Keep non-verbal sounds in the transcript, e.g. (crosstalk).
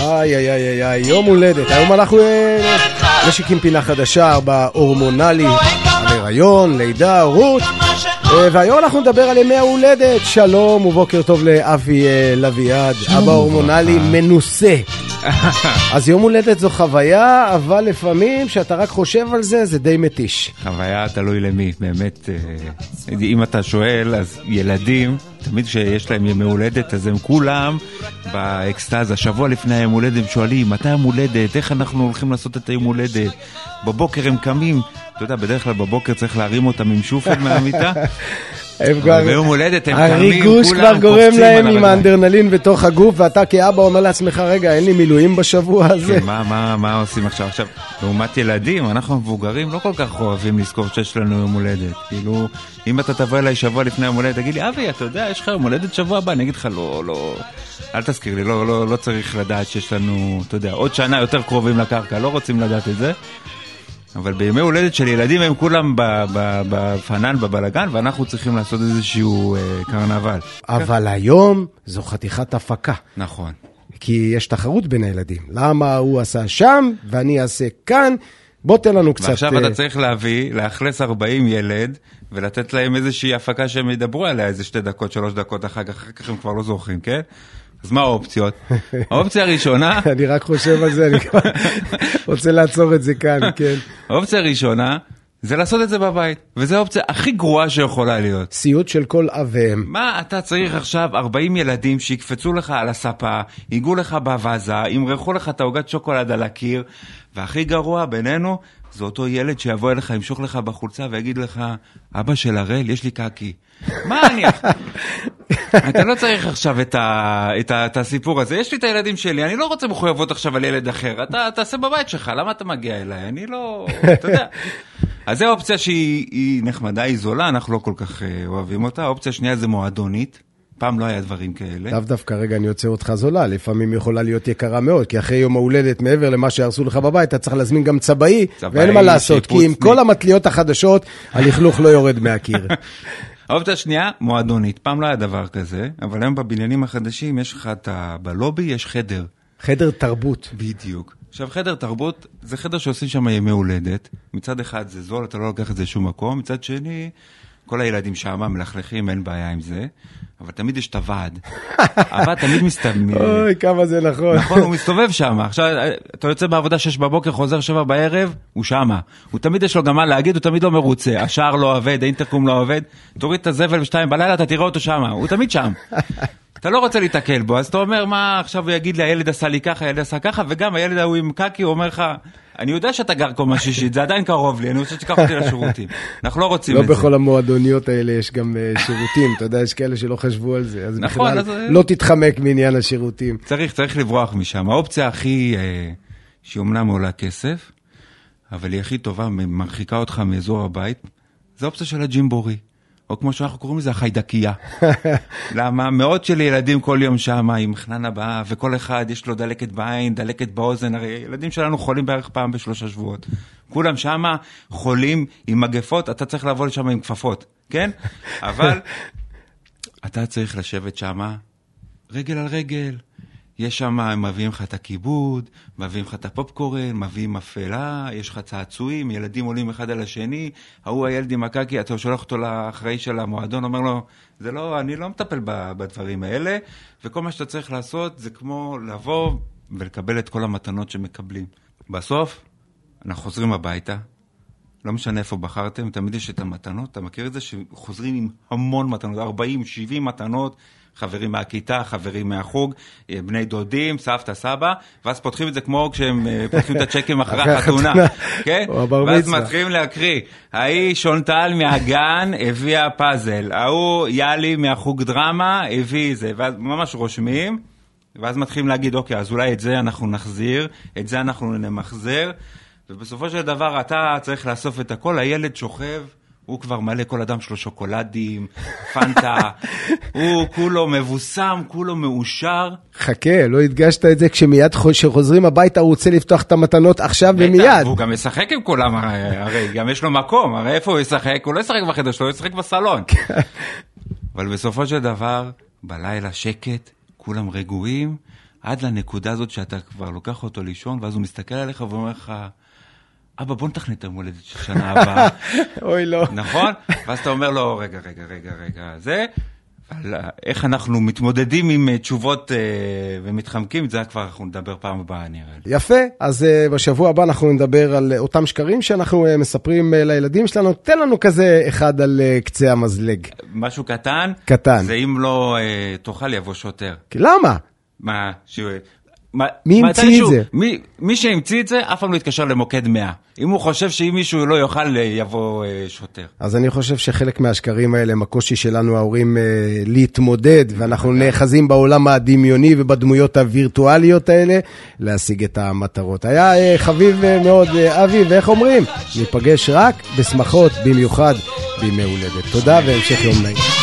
איי איי איי איי, יום הולדת. היום אנחנו אה, משיקים פינה חדשה בהורמונלי, על הריון, לידה, הורות. אה, והיום אנחנו נדבר על ימי ההולדת. שלום ובוקר טוב לאבי אה, לביעד, אבא הורמונלי מנוסה. (laughs) אז יום הולדת זו חוויה, אבל לפעמים כשאתה רק חושב על זה, זה די מתיש. חוויה תלוי למי, באמת, אה, אם אתה שואל, אז ילדים, תמיד כשיש להם ימי הולדת, אז הם כולם באקסטזה. שבוע לפני היום הולדת הם שואלים, מתי יום הולדת, איך אנחנו הולכים לעשות את היום הולדת? בבוקר הם קמים, אתה יודע, בדרך כלל בבוקר צריך להרים אותם עם שופל (laughs) מהמיטה. הם כבר... ביום הולדת הם קמים, הריגוש כבר כולם גורם להם עם. האנדרנלין בתוך הגוף, ואתה כאבא אומר לעצמך, רגע, אין לי מילואים בשבוע הזה. כן, מה, מה, מה עושים עכשיו? עכשיו, לעומת ילדים, אנחנו המבוגרים לא כל כך אוהבים לזכור שיש לנו יום הולדת. כאילו, אם אתה תבוא אליי שבוע לפני יום הולדת, תגיד לי, אבי, אתה יודע, יש לך יום הולדת שבוע הבא? אני אגיד לך, לא, לא, אל תזכיר לי, לא, לא, לא צריך לדעת שיש לנו, אתה יודע, עוד שנה יותר קרובים לקרקע, לא רוצים לדעת את זה. אבל בימי הולדת של ילדים הם כולם בפנן, בבלגן, ואנחנו צריכים לעשות איזשהו אה, קרנבל. אבל היום זו חתיכת הפקה, נכון. כי יש תחרות בין הילדים. למה הוא עשה שם ואני אעשה כאן? בוא תן לנו קצת... ועכשיו אה, אתה צריך להביא, לאכלס 40 ילד, ולתת להם איזושהי הפקה שהם ידברו עליה איזה שתי דקות, שלוש דקות אחר כך, אחר כך הם כבר לא זוכרים, כן? אז מה האופציות? האופציה הראשונה, (laughs) אני רק חושב על זה, אני רוצה לעצור את זה כאן, כן. האופציה הראשונה, זה לעשות את זה בבית, וזו האופציה הכי גרועה שיכולה להיות. סיוט של כל אב ואם. מה אתה צריך עכשיו 40 ילדים שיקפצו לך על הספה, ייגעו לך בוואזה, ימרחו לך את העוגת שוקולד על הקיר, והכי גרוע בינינו, זה אותו ילד שיבוא אליך, ימשוך לך בחולצה ויגיד לך, אבא של הראל, יש לי קקי. מה אני... (laughs) אתה לא צריך עכשיו את, ה, את, ה, את הסיפור הזה, יש לי את הילדים שלי, אני לא רוצה מחויבות עכשיו על ילד אחר, אתה תעשה בבית שלך, למה אתה מגיע אליי? אני לא... אתה יודע. (laughs) אז זו אופציה שהיא היא נחמדה, היא זולה, אנחנו לא כל כך אה, אוהבים אותה. האופציה השנייה זה מועדונית, פעם לא היה דברים כאלה. לאו דווקא רגע אני עוצר אותך זולה, לפעמים יכולה להיות יקרה מאוד, כי אחרי יום ההולדת, מעבר למה שהרסו לך בבית, אתה צריך להזמין גם צבעי, צבעי, ואין מה לעשות, כי עם. כל המטליות החדשות, הלכלוך לא יורד מהקיר. (laughs) האופציה השנייה, מועדונית. פעם לא היה דבר כזה, אבל היום בבניינים החדשים יש לך את ה... בלובי יש חדר. חדר תרבות. בדיוק. עכשיו, חדר תרבות זה חדר שעושים שם ימי הולדת. מצד אחד זה זול, אתה לא לוקח את זה לשום מקום, מצד שני, כל הילדים שם מלכלכים, אין בעיה עם זה, אבל תמיד יש את הוועד. (laughs) הוועד תמיד מסתובב. אוי, כמה זה נכון. נכון, הוא מסתובב שם. עכשיו, אתה יוצא בעבודה שש בבוקר, חוזר שבע בערב, הוא שמה. הוא תמיד יש לו גם מה להגיד, הוא תמיד לא מרוצה. השער לא עובד, האינטרקום לא עובד, תוריד את הזבל בשתיים בלילה, אתה תראה אותו שמה. הוא תמיד שם. אתה לא רוצה להתקל בו, אז אתה אומר, מה עכשיו הוא יגיד לי, הילד עשה לי ככה, הילד עשה ככה, וגם הילד ההוא עם קקי, הוא אומר לך, אני יודע שאתה גר קומה שישית, זה עדיין קרוב לי, אני רוצה שתיקח אותי לשירותים. אנחנו לא רוצים לא את זה. בכל המועדוניות האלה יש גם אה, שירותים, אתה יודע, יש כאלה שלא חשבו על זה, אז נכון, בכלל אז, אה, לא תתחמק מעניין השירותים. צריך, צריך לברוח משם. האופציה הכי, אה, שהיא אומנם עולה כסף, אבל היא הכי טובה, מרחיקה אותך מאזור הבית, זה האופציה של הג'ימבורי. או כמו שאנחנו קוראים לזה, החיידקייה. (laughs) למה? מאות של ילדים כל יום שם עם חנן הבאה, וכל אחד יש לו דלקת בעין, דלקת באוזן, הרי ילדים שלנו חולים בערך פעם בשלושה שבועות. כולם שם חולים עם מגפות, אתה צריך לבוא לשם עם כפפות, כן? (laughs) אבל אתה צריך לשבת שם רגל על רגל. יש שם, הם מביאים לך את הכיבוד, מביאים לך את הפופקורן, מביאים אפלה, יש לך צעצועים, ילדים עולים אחד על השני, ההוא הילד עם הקקי, אתה שולח אותו לאחראי של המועדון, אומר לו, זה לא, אני לא מטפל בדברים האלה, וכל מה שאתה צריך לעשות זה כמו לבוא ולקבל את כל המתנות שמקבלים. בסוף, אנחנו חוזרים הביתה, לא משנה איפה בחרתם, תמיד יש את המתנות, אתה מכיר את זה שחוזרים עם המון מתנות, 40, 70 מתנות, חברים מהכיתה, חברים מהחוג, אה, בני דודים, סבתא, סבא, ואז פותחים את זה כמו כשהם אה, פותחים את הצ'קים אחרי החתונה. כן? או הבר ואז מצווה. מתחילים להקריא, ההיא שונטל מהגן הביאה פאזל, ההוא יאלי מהחוג דרמה הביא זה, ואז ממש רושמים. ואז מתחילים להגיד, אוקיי, אז אולי את זה אנחנו נחזיר, את זה אנחנו נמחזר, ובסופו של דבר אתה צריך לאסוף את הכל, הילד שוכב, הוא כבר מלא כל אדם שלו שוקולדים, (laughs) פנטה, הוא כולו מבוסם, כולו מאושר. חכה, לא הדגשת את זה כשמיד כשחוזרים הביתה הוא רוצה לפתוח את המתנות עכשיו ומיד. והוא גם משחק עם כולם, הרי, הרי גם יש לו מקום, הרי איפה הוא ישחק? הוא לא ישחק בחדר שלו, הוא ישחק בסלון. אבל בסופו של דבר, בלילה שקט, כולם רגועים, עד לנקודה הזאת שאתה כבר לוקח אותו לישון, ואז הוא מסתכל עליך ואומר לך, אבא, בוא נתכנן את היום הולדת של שנה הבאה. (laughs) אוי, לא. נכון? ואז אתה אומר לו, רגע, רגע, רגע, רגע, זה, על איך אנחנו מתמודדים עם אה, תשובות אה, ומתחמקים, זה כבר אנחנו נדבר פעם הבאה נראה לי. יפה, אז uh, בשבוע הבא אנחנו נדבר על uh, אותם שקרים שאנחנו uh, מספרים uh, לילדים שלנו. תן לנו כזה אחד על uh, קצה המזלג. משהו קטן, קטן. זה אם לא uh, תאכל יבוא שוטר. למה? מה, ש... מי המציא את זה? מי, מי שהמציא את זה, אף פעם לא יתקשר למוקד 100. אם הוא חושב שאם מישהו לא יאכל, אה, יבוא אה, שוטר. אז אני חושב שחלק מהשקרים האלה הם הקושי שלנו ההורים אה, להתמודד, ואנחנו נאחזים בעולם הדמיוני ובדמויות הווירטואליות האלה להשיג את המטרות. היה אה, חביב אה, מאוד, אה, אבי, ואיך אומרים? ניפגש רק בשמחות, במיוחד בימי הולדת. תודה והמשך יום נעים.